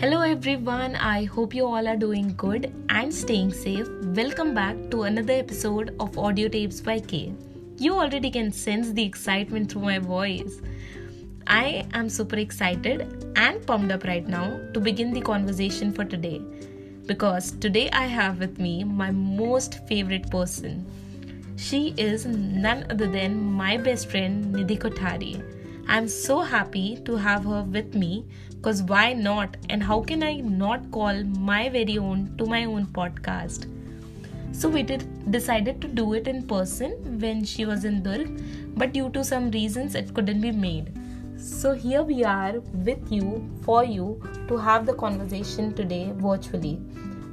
Hello everyone, I hope you all are doing good and staying safe. Welcome back to another episode of Audio Tapes by K. You already can sense the excitement through my voice. I am super excited and pumped up right now to begin the conversation for today because today I have with me my most favorite person. She is none other than my best friend Nidhi Kothari. I'm so happy to have her with me because why not? And how can I not call my very own to my own podcast? So we did, decided to do it in person when she was in Durg, but due to some reasons it couldn't be made. So here we are with you for you to have the conversation today virtually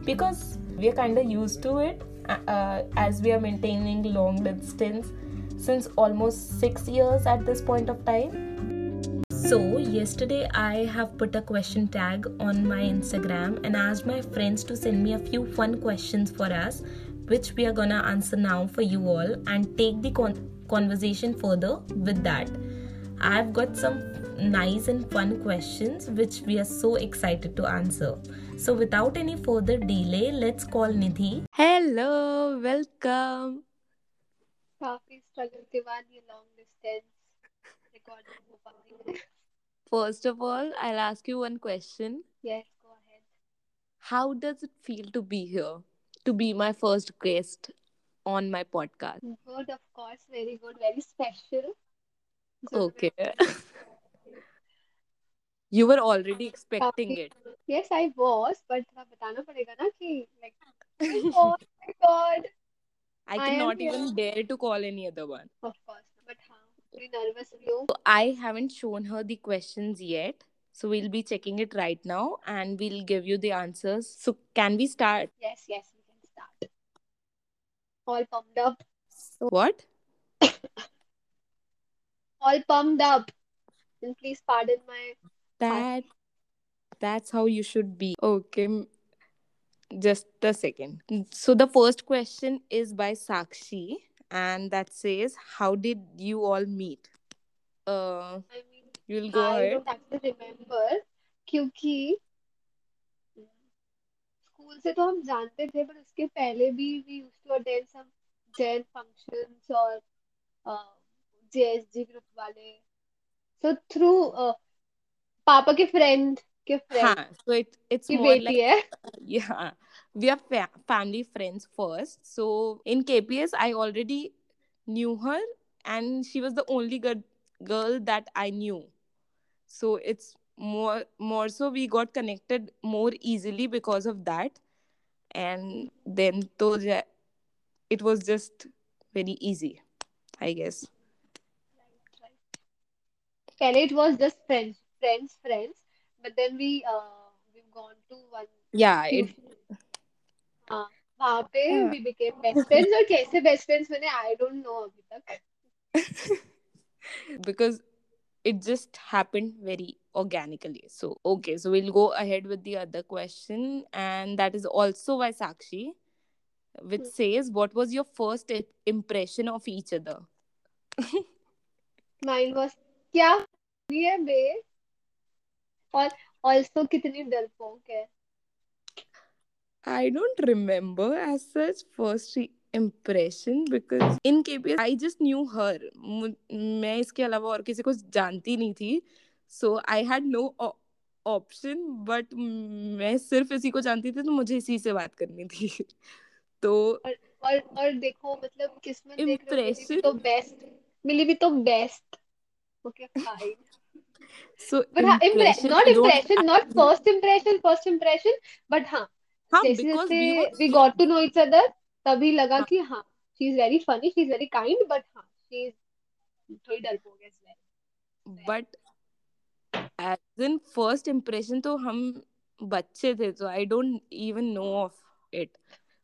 because we are kind of used to it uh, uh, as we are maintaining long distance since almost 6 years at this point of time so, yesterday I have put a question tag on my Instagram and asked my friends to send me a few fun questions for us, which we are gonna answer now for you all and take the con- conversation further with that. I've got some nice and fun questions which we are so excited to answer. So, without any further delay, let's call Nidhi. Hello, welcome. Coffee struggle long distance. First of all, I'll ask you one question. Yes, go ahead. How does it feel to be here? To be my first guest on my podcast? Good, of course. Very good. Very special. Okay. you were already expecting it. Yes, I was, but बताना पड़ेगा ना कि like oh my god. I cannot even dare to call any other one. Of course, nervous I haven't shown her the questions yet. So we'll be checking it right now and we'll give you the answers. So can we start? Yes, yes, we can start. All pumped up. So what? All pumped up. And please pardon my that that's how you should be. Okay. Just a second. So the first question is by Sakshi and that says, How did you all meet? Uh, I mean, you'll go I ahead. don't actually remember क्योंकि school से तो हम जानते थे पर उसके पहले भी we used to attend some Jain functions और जेएसजी ग्रुप वाले सो थ्रू पापा के फ्रेंड के फ्रेंड हाँ so it it's more like है yeah we are fa- family friends first. So in KPS, I already knew her, and she was the only good girl that I knew. So it's more more so we got connected more easily because of that, and then to it was just very easy, I guess. Right, it was just friends, friends, friends. But then we uh we've gone to one. Yeah, it हाँ वहां पे we became best friends और कैसे best friends बने आई don't no अभी तक because it just happened very organically so okay so we'll go ahead with the other question and that is also by sakshi which hmm. says what was your first impression of each other mine was क्या है बे और also कितनी डरपोक है I don't remember as such first impression because in KPS I just knew her. मैं इसके अलावा और किसी को जानती नहीं थी so I had no option but मैं सिर्फ़ इसी को जानती थी तो मुझे इसी से बात करनी थी। तो और और, और देखो मतलब किस्मत इम्प्रेशन तो बेस्ट मिली भी तो best okay fine so but impression, not impression not first impression first impression but हाँ हाँ जैसे we got to know each other तभी लगा हाँ. कि हाँ she is very funny she is very kind but हाँ शी इज़ थोड़ी डरपोक है but as in first impression तो हम बच्चे थे तो I don't even know of it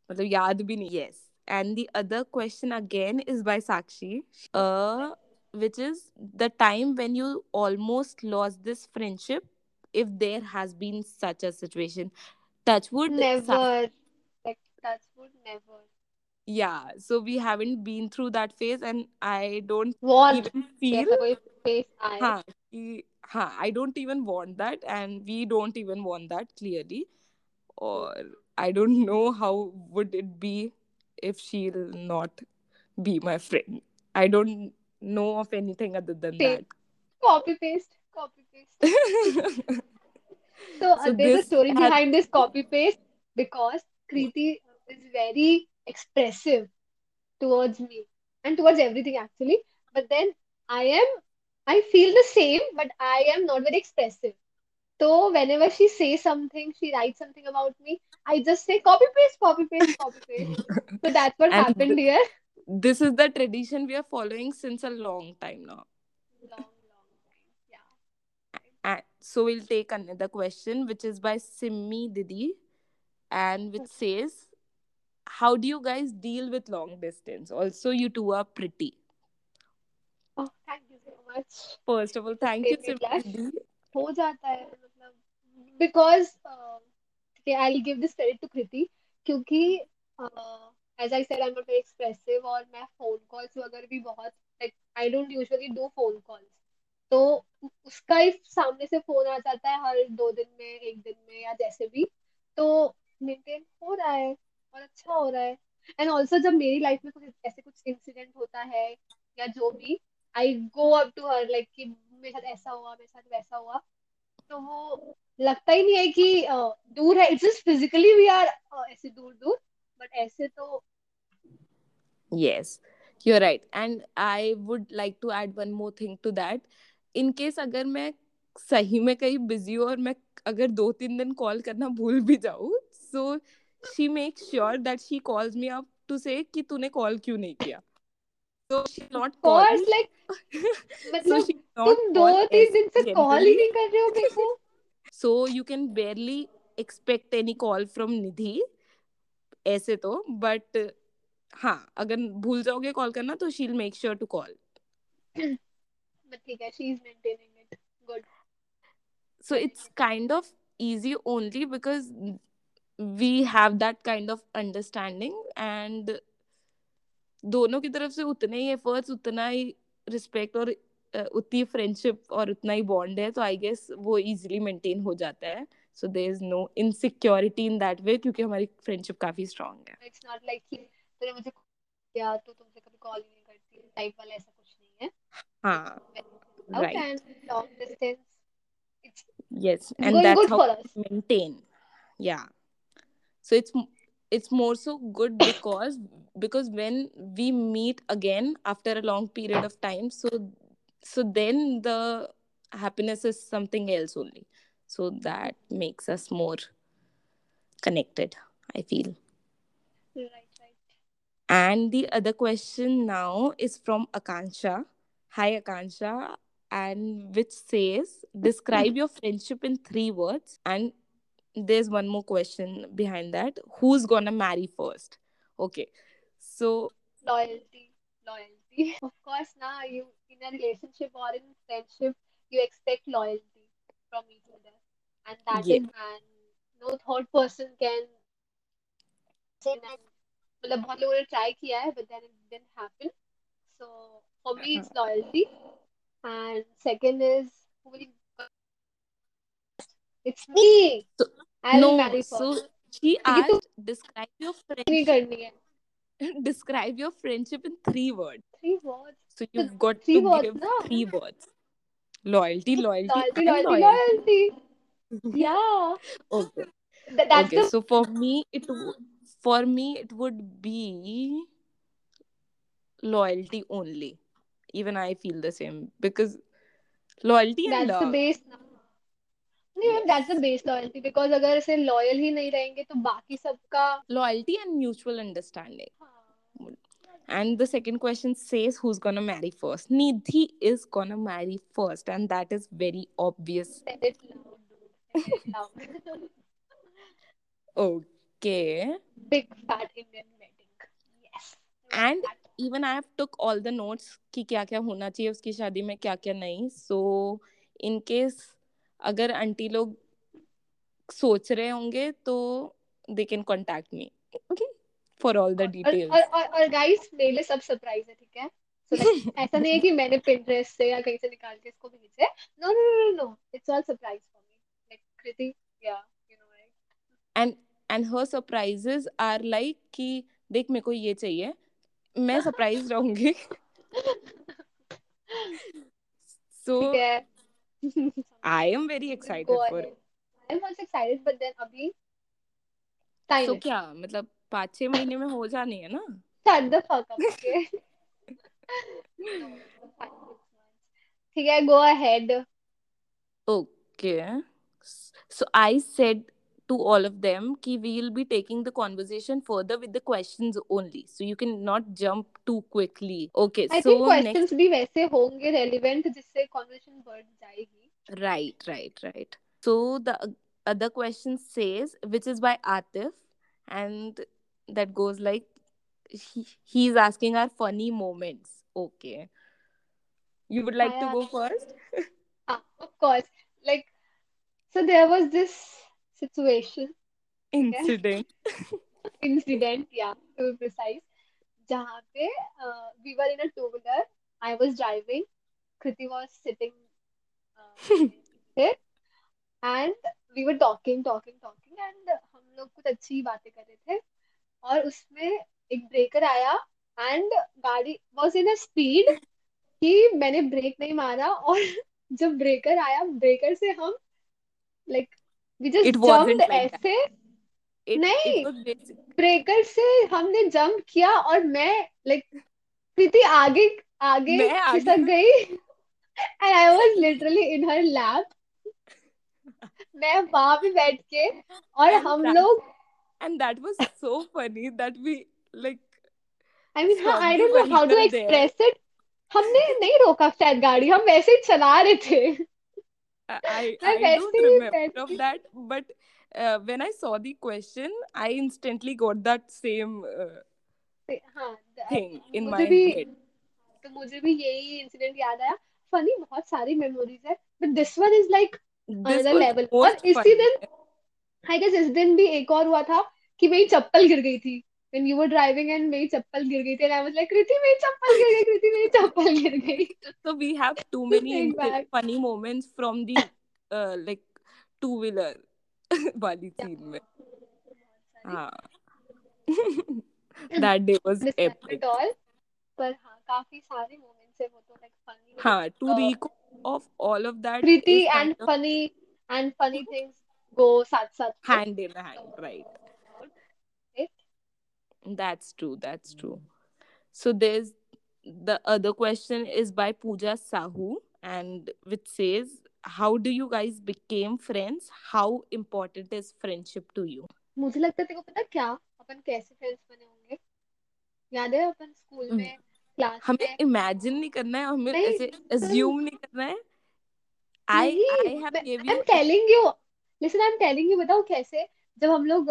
मतलब याद भी नहीं yes and the other question again is by sakshi uh which is the time when you almost lost this friendship if there has been such a situation. Touchwood never. Like touchwood never. Yeah so we haven't been through that phase and i don't want even feel phase I... Huh, I don't even want that and we don't even want that clearly. Or i don't know how would it be if she'll not be my friend. I don't know of anything other than Same. that. Copy paste, copy paste. So, uh, So there's a story has- behind this copy paste because Kriti is very expressive towards me and towards everything actually. But then I am, I feel the same, but I am not very expressive. So whenever she says something, she writes something about me, I just say copy paste, copy paste, copy paste. So that's what And happened here this is the tradition we are following since a long time now. Long, long time. Yeah. And so we'll take another question, which is by Simmi Didi, and which says, "How do you guys deal with long distance? Also, you two are pretty." Oh, thank you so much. First of all, thank you, Made me Simmi blush. Didi. हो जाता है मतलब because uh, okay, I'll give this credit to Kriti क्योंकि uh, as I said, I'm not very expressive और मैं phone calls वगैरह भी बहुत, like, I don't usually do phone calls. तो उसका ही सामने से फ़ोन आ जाता है हर दो दिन में, एक दिन में या जैसे भी। तो मेंटेन हो रहा है और अच्छा हो रहा है। एंड ऑल्सो जब मेरी लाइफ में कुछ ऐसे कुछ इंसिडेंट होता है या जो भी I go up to her like कि मेरे साथ ऐसा हुआ, मेरे साथ वैसा हुआ तो वो लगता ही नहीं है कि दूर है। It's just physically we are ऐसे दूर दूर बट ऐसे तो Yes, you're right. And I would like to add one more thing to that. In case अगर मैं सही में कहीं बिज़ी हूँ और मैं अगर दो तीन दिन कॉल करना भूल भी जाऊँ so she make sure that she calls me up to say कि तूने कॉल क्यों नहीं किया so she not like so मतलब not तुम दो call तीन दिन से कॉल ही नहीं कर रहे हो मेरे को so you can barely expect any call from Nidhi ऐसे तो but हाँ अगर भूल जाओगे कॉल करना तो she'll make sure to call. But ठीक है she is maintaining it good so it's kind of easy only because we have that kind of understanding and दोनों की तरफ़ से उतने ही एफर्ट्स उतना ही रिस्पेक्ट और उतनी फ्रेंडशिप और उतना ही बॉन्ड है तो आई गेस वो इजीली मेंटेन हो जाता है. So there is no insecurity in that way क्योंकि हमारी फ्रेंडशिप काफ़ी स्ट्रांग है. इट्स नॉट लाइक कि तूने मुझे किया तो तुमसे कभी कॉल ही नहीं करती टाइप वाला ऐसा कुछ नहीं है हाँ outright and long distance it's yes it's and going that's good how for us we maintain yeah so it's it's more so good because because when we meet again after a long period of time so so then the happiness is something else only so that makes us more connected i feel right right and the other question now is from akansha. Hi akansha. And which says describe your friendship in three words. And there's one more question behind that. Who's gonna marry first? Okay. So loyalty. Loyalty. Of course now you in a relationship or in friendship you expect loyalty from each other. And that yeah is and no third person can say that मतलब बहुत लोगों ने try किया है but then it didn't happen so for me it's loyalty and second is who will you it's me so I'll no marry so first she क्योंकि तुम asked describe your नहीं friendship करनी है describe your friendship in three words three words so तो you've got three to words give ना three words loyalty loyalty loyalty and loyalty loyalty loyalty yeah okay Th- that's okay the so for me it w- for me it would be loyalty only even i feel the same because loyalty and that's the love base ना नहीं ma'am that's the yes base loyalty because अगर ऐसे loyal ही नहीं रहेंगे तो बाकी सबका loyalty and mutual understanding हाँ and the second question says who's gonna marry first nidhi is gonna marry first and that is very obvious said it loud dude said it loud Okay big fat Indian wedding yes and even i have took all the notes कि क्या क्या होना चाहिए उसकी शादी में क्या क्या नहीं so in case अगर आंटी लोग सोच रहे होंगे तो they can contact me Okay. for all the details और और, और guys मेरे लिए सब सरप्राइज़ है ठीक है So ऐसा नहीं है कि मैंने Pinterest से या कहीं से निकाल के इसको भेजा है no no no no no it's all surprise for me like Kriti yeah you know right and and her surprises are like कि देख मेरे को ये चाहिए। मैं सरप्राइज़ रहूँगी। So I am very excited for I am also excited but then अभी time so क्या मतलब 5 6 महीने में हो जानी है ना? शट द फक अप ठीक है go ahead okay so I said to all of them कि we will be taking the conversation further with the questions only. So you cannot jump too quickly. Okay. I so think next, questions भी वैसे होंगे relevant जिससे conversation बढ़ जाएगी right, right, right. So the other question says, which is by Atif, and that goes like, he, he's asking our funny moments. Okay. You would like Hi, to go Atif. first? Ah, of course. Like, so there was this situation, Incident. incident, yeah, to be precise, जहाँ पे uh, we were in a two-wheeler. I was driving. Kriti was sitting uh, there, and we were talking, talking, talking, and हम लोग कुछ अच्छी बातें कर रहे थे और उसमें एक ब्रेकर आया and गाड़ी was in a speed कि मैंने ब्रेक नहीं मारा और जब ब्रेकर आया ब्रेकर से हम लाइक वी जस्ट जंप्ड ऐसे? It, नहीं। it ब्रेकर से हमने जंप किया और मैं लाइक प्रीति आगे आगे खिसक गई। And I was literally in her lap मैं वहाँ पे बैठ के और And हम that- लोग and that was so funny that we like I mean I don't know how to express it हमने नहीं रोका शायद गाड़ी हम वैसे ही चला रहे थे। I I, don't remember of that, but uh, when I saw the question, I instantly got that same uh, हाँ thing in my भी head. तो मुझे भी यही इंसिडेंट याद आया फनी बहुत सारी मेमोरीज है but this one is like Another level. और इसी दिन आई गेस इस दिन भी एक और हुआ था कि मेरी चप्पल गिर गई थी when you were driving and मेरी चप्पल गिर गई थी and I was like कृति मेरी चप्पल गिर गई कृति मेरी चप्पल गिर गई So we have too many funny moments from the uh, like two wheeler वाली scene में. हाँ. that day was epic. all पर हाँ काफ़ी सारे moments है वो तो like funny हाँ, to Uh, recall of all of that kind and funny and funny things go साथ साथ hand in hand? Right? That's true. That's true. So there's the other question is by Pooja Sahu and which says, "How do you guys became friends? How important is friendship to you?" मुझे लगता है तेरे को पता है क्या अपन कैसे friends बने होंगे याद है अपन स्कूल हम्म। में क्लास हमें इमेजिन नहीं करना है हमें ऐसे assume नहीं करना है I I have मैं gave I am you telling you listen I am telling you बताओ कैसे जब हम लोग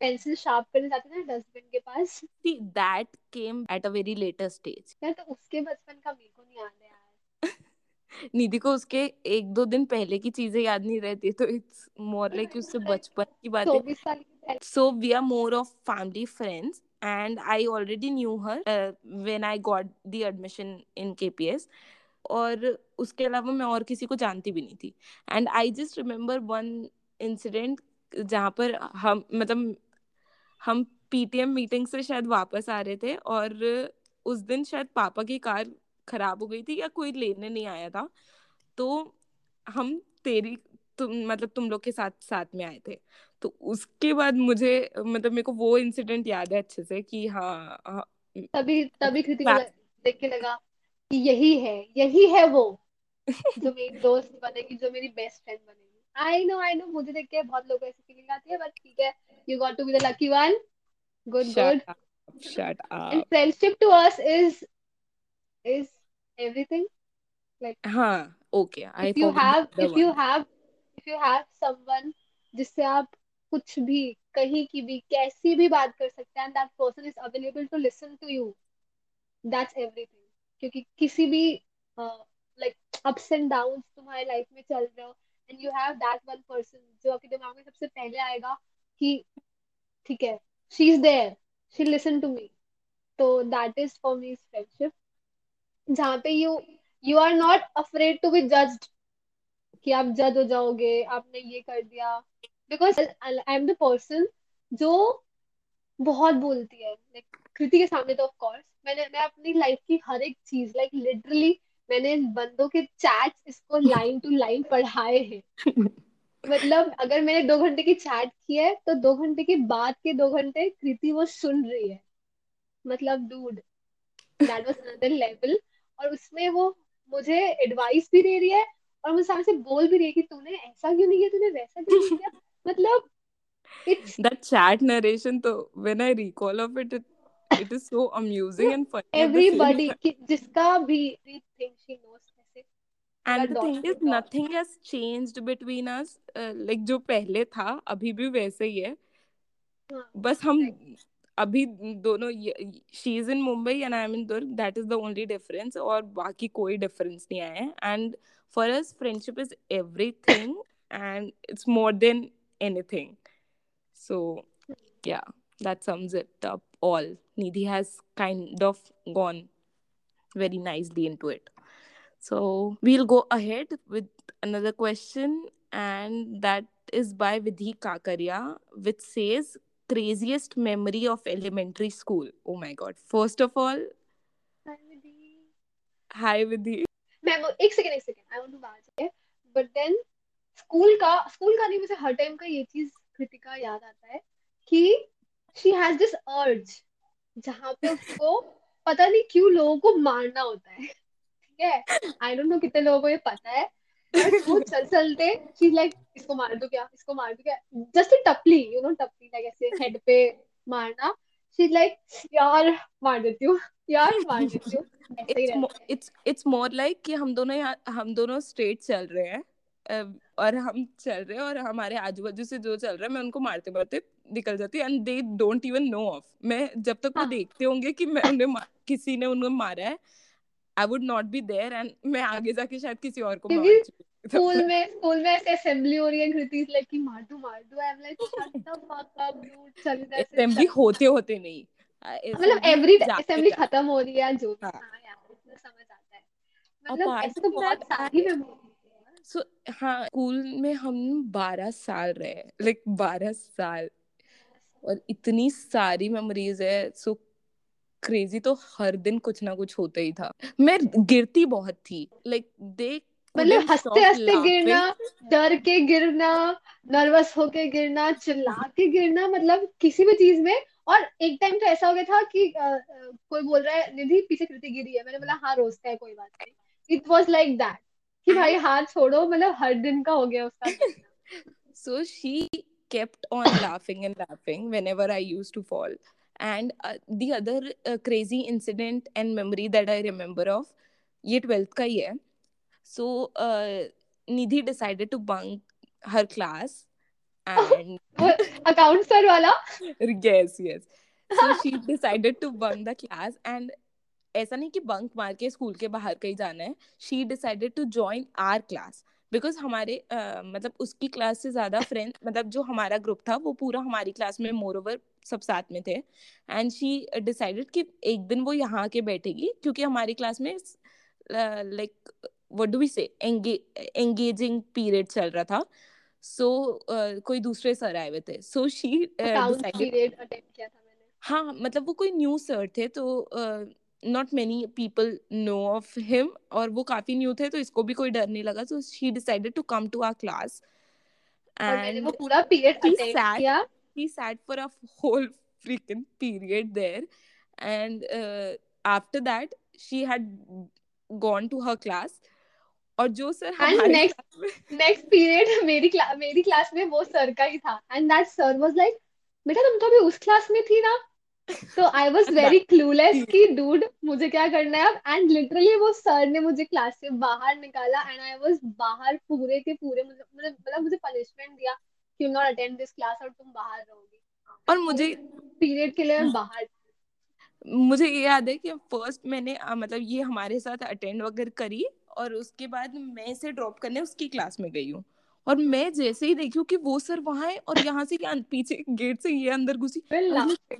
पेंसिल शार्प करने जाते थे ना डस्टबिन के पास। See that came at a very later stage. यार तो उसके बचपन का मेरे को नहीं याद है यार। निधि को उसके एक दो दिन पहले की चीज़ें याद नहीं रहती तो इट्स मोर लाइक उससे बचपन की बातें। पहले। So we are more of family friends and i already knew her uh, when i got the admission in kps और उसके अलावा मैं और किसी को जानती भी नहीं थी। And I just remember one incident जहाँ पर हम मतलब हम पीटीएम मीटिंग से शायद वापस आ रहे थे और उस दिन शायद पापा की कार खराब हो गई थी या कोई लेने नहीं आया था। तो हम तेरी तुम मतलब तुम लोग के साथ साथ में आए थे। तो उसके बाद मुझे मतलब मेरे को वो इंसिडेंट याद है अच्छे से कि हाँ, हाँ तभी तभी देख के लगा कि यही है यही है वो जो मेरी दोस्त बनेगी जो मेरी बेस्ट फ्रेंड बनेगी। आई नो आई नो मुझे देख के बहुत लोगों ऐसी फीलिंग आती है बट ठीक है. You got to be the lucky one good good shut up and friendship to us is is everything like हाँ okay I you have if you have if you have someone जिससे आप कुछ भी कहीं की भी कैसी भी बात कर सकते हैं that person is available to listen to you that's everything क्योंकि किसी भी लाइक अप्स एंड डाउन्स तुम्हारे लाइफ में चल रहे हो and you have that one person जो आपके दिमाग में सबसे पहले आएगा कि ठीक है is there she listen to me. so that is for me is friendship. जहाँ पे you you are not afraid to be judged कि आप जज हो जाओगे आपने ये कर दिया. Because I am the person जो बहुत बोलती है लाइक like, कृति के सामने तो ऑफ़ कोर्स मैंने मैं अपनी लाइफ की हर एक चीज़ लाइक लिटरली मैंने इन बंदों के चैट्स इसको लाइन टू लाइन पढ़ाए हैं। मतलब अगर मैंने दो घंटे की चैट की है तो दो घंटे के बाद के दो घंटे कृति वो सुन रही है। मतलब dude that was another level और उसमें वो मुझे एडवाइस भी दे रही है और मुझे सामने से बोल भी रही है कि तूने ऐसा क्यों नहीं किया? तूने वैसा क्यों नहीं किया? मतलब it's that chat narration though when i recall of it it, it is so amusing and funny at the same everybody time. कि जिसका भी everything she knows ऐसे and the dot thing to is dot. nothing has changed between us uh, like जो पहले था अभी भी वैसे ही है हाँ, बस हम Right. अभी दोनों she is in Mumbai and I am in Durg that is the only difference और बाकी कोई डिफरेंस नहीं आया है and for us friendship is everything and it's more than anything so yeah that sums it up all nidhi has kind of gone very nicely into it so we'll go ahead with another question and that is by vidhi kakaria which says craziest memory of elementary school oh my god first of all hi vidhi मैं वो- एक second एक second I want to बात है but then school का school का नहीं मुझे हर टाइम का ये चीज कृतिका याद आता है कि शी हैज़ दिस अर्ज़ जहाँ पे उसको पता नहीं क्यों लोगों को मारना होता है। ठीक है? आई डोंट नो कितने लोगों को ये पता है वो चल चलते शी लाइक इसको मार दो क्या? इसको मार दो क्या? जस्ट टपली यू नो टपली लाइक ऐसे हेड पे मारना। शी लाइक यार मार देती हूँ यार मार देती हूँ। it's it's more like कि हम दोनों यहाँ हम दोनों स्ट्रेट चल रहे हैं और हम चल रहे हैं और हमारे आजू बाजू से जो चल रहा है मैं उनको मारते मारते निकल जाती है and they don't even know of मैं जब तक वो हाँ। देखते होंगे कि मैं उन्हें किसी ने उन्हें मारा है I would not be there and मैं आगे जाके शायद किसी और को मार स्कूल में स्कूल में ऐसे असेंबली हो रही है कृति लाइक कि मार दो मार दो I am like shut the fuck up dude चल से असेंबली होते होते नहीं। मतलब एवरी असेंबली खत्म हो रही है जो हाँ। हाँ यार मुझे समझ आता है। मतलब ऐसे तो बहुत सारी मेमोरी सो हाँ। स्कूल में हम बारह साल रहे लाइक बारह साल। और इतनी सारी मेमोरीज है सो क्रेजी तो हर दिन कुछ ना कुछ होता ही था। मैं गिरती बहुत थी। लाइक दे मतलब हँसते हँसते गिरना डर के गिरना नर्वस होके गिरना चिल्ला के गिरना मतलब किसी भी चीज़ में। और एक टाइम तो ऐसा हो गया था कि अ, कोई बोल रहा है निधि पीछे कृति गिरी है। मैंने बोला हाँ रोजता है कोई बात नहीं। इट वॉज़ लाइक दैट कि भाई हाथ छोड़ो मतलब हर दिन का हो गया उसका। So she kept on laughing and laughing whenever i used to fall and uh, the other uh, crazy incident and memory that i remember of ये 12th का ही है so uh, Nidhi decided to bunk her class and account sir वाला yes yes so she decided to bunk the class and ऐसा नहीं कि bunk मार के school के बाहर कहीं जाना है she decided to join our class because हमारे uh, मतलब उसकी क्लास से ज़्यादा फ्रेंड मतलब जो हमारा ग्रुप था वो पूरा हमारी क्लास में मोर ओवर सब साथ में थे। एंड शी डिसाइडेड कि एक दिन वो यहाँ आके बैठेगी क्योंकि हमारी क्लास में like what do we say engaging period चल रहा था। सो so, uh, कोई दूसरे सर आए हुए थे। सो शी हाँ मतलब वो कोई न्यू सर थे तो not many people know of him और वो काफ़ी न्यू थे तो इसको भी कोई डर नहीं लगा। तो she decided to come to our class and वो पूरा पीरियड अटेंड sat- किया। he sat for a whole freaking period there and uh, after that she had gone to her class और जो सर हमारे में नेक्स्ट पीरियड मेरी class मेरी class में वो सर का ही था। And that sir was like बेटा तुम तो अभी उस क्लास में थी ना। तो आई वाज वेरी क्लूलेस कि डूड मुझे क्या करना है अब? एंड लिटरली वो सर ने मुझे क्लास से बाहर निकाला एंड आई वाज बाहर पूरे के पूरे मुझे मतलब मतलब मुझे पनिशमेंट दिया कि नॉट अटेंड दिस क्लास और तुम बाहर रहोगी. और मुझे पीरियड के लिए मैं बाहर मुझे ये याद है कि फ़र्स्ट मैंने अ, मतलब ये हमारे साथ अटेंड वगैरह करी और उसके बाद मैं इसे ड्रॉप करने उसकी क्लास में गई हूँ। और मैं जैसे ही देखी कि वो सर वहाँ है और यहाँ से क्या पीछे गेट से ये अंदर घुसी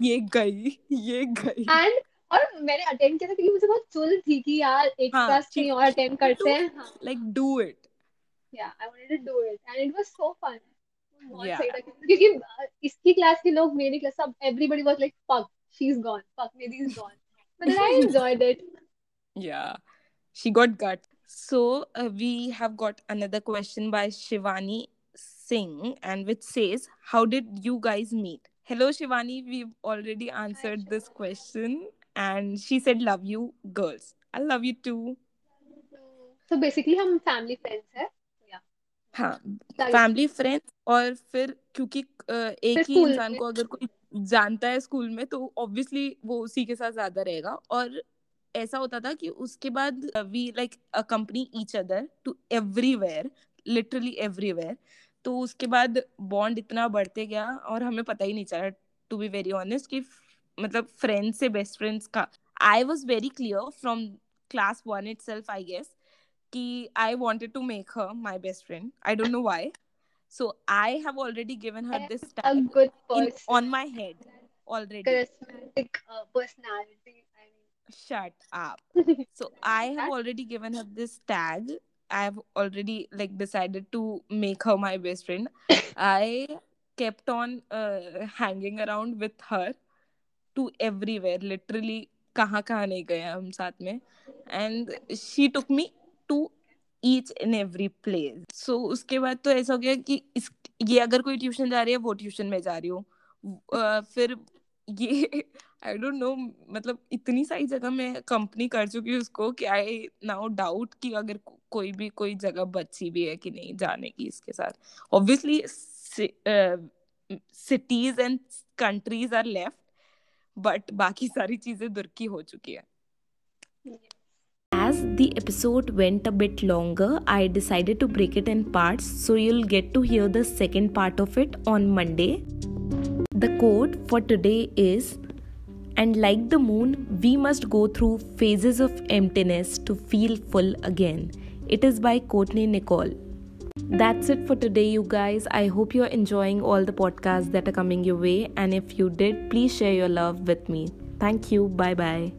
ये गई ये गई। और मैंने अटेंड किया था मुझे बहुत चुल थी कि यार एक हाँ, क्लास नहीं और अटेंड करते हैं। Like do it yeah I wanted to do it and it was so fun क्योंकि इसकी क्लास के लोग मेरी क्लास सब everybody was like fuck she is gone fuck मेरी is gone but I enjoyed it yeah she got got So uh, we have got another question by Shivani Singh, and which says, "How did you guys meet?" Hello, Shivani. We've already answered Hi, this question, and she said, "Love you, girls. I love you too." so basically हम family friends हैं हाँ family friends और फिर क्योंकि एक ही इंसान को अगर कोई जानता है स्कूल में तो ऑब्वियसली वो उसी के साथ ज़्यादा रहेगा और ऐसा होता था कि उसके बाद we like a company each other to everywhere literally everywhere तो उसके बाद बॉन्ड इतना बढ़ते गया और हमें पता ही नहीं चला टू बी वेरी ऑनेस्ट कि मतलब फ्रेंड्स से बेस्ट फ्रेंड्स का I was very clear from class one itself I guess कि I wanted to make her my best friend. I don't know why. So I have already given her this a tag good in, person on my head already. charismatic uh, personality Shut up. So I have already given her this tag. I have already like decided to make her my best friend. I kept on uh, hanging around with her to everywhere. Literally कहाँ कहाँ नहीं गए हम साथ में and she took me to each and every place so उसके बाद तो ऐसा हो गया कि इस ये अगर कोई ट्यूशन जा रही है वो ट्यूशन में जा रही हूँ अ, फिर ये आई डोंट नो मतलब इतनी सारी जगह मैं कंपनी कर चुकी हूँ उसको कि आई नाउ डाउट कि अगर कोई भी कोई जगह बची भी है कि नहीं जाने की इसके साथ obviously cities and countries are left but बाकी सारी चीज़ें दूर की हो चुकी है As the episode went a bit longer, I decided to break it in parts so you'll get to hear the second part of it on Monday. The quote for today is And like the moon, we must go through phases of emptiness to feel full again. It is by Courtney Nicole. That's it for today, you guys. I hope you're enjoying all the podcasts that are coming your way. And if you did, please share your love with me. Thank you. Bye bye.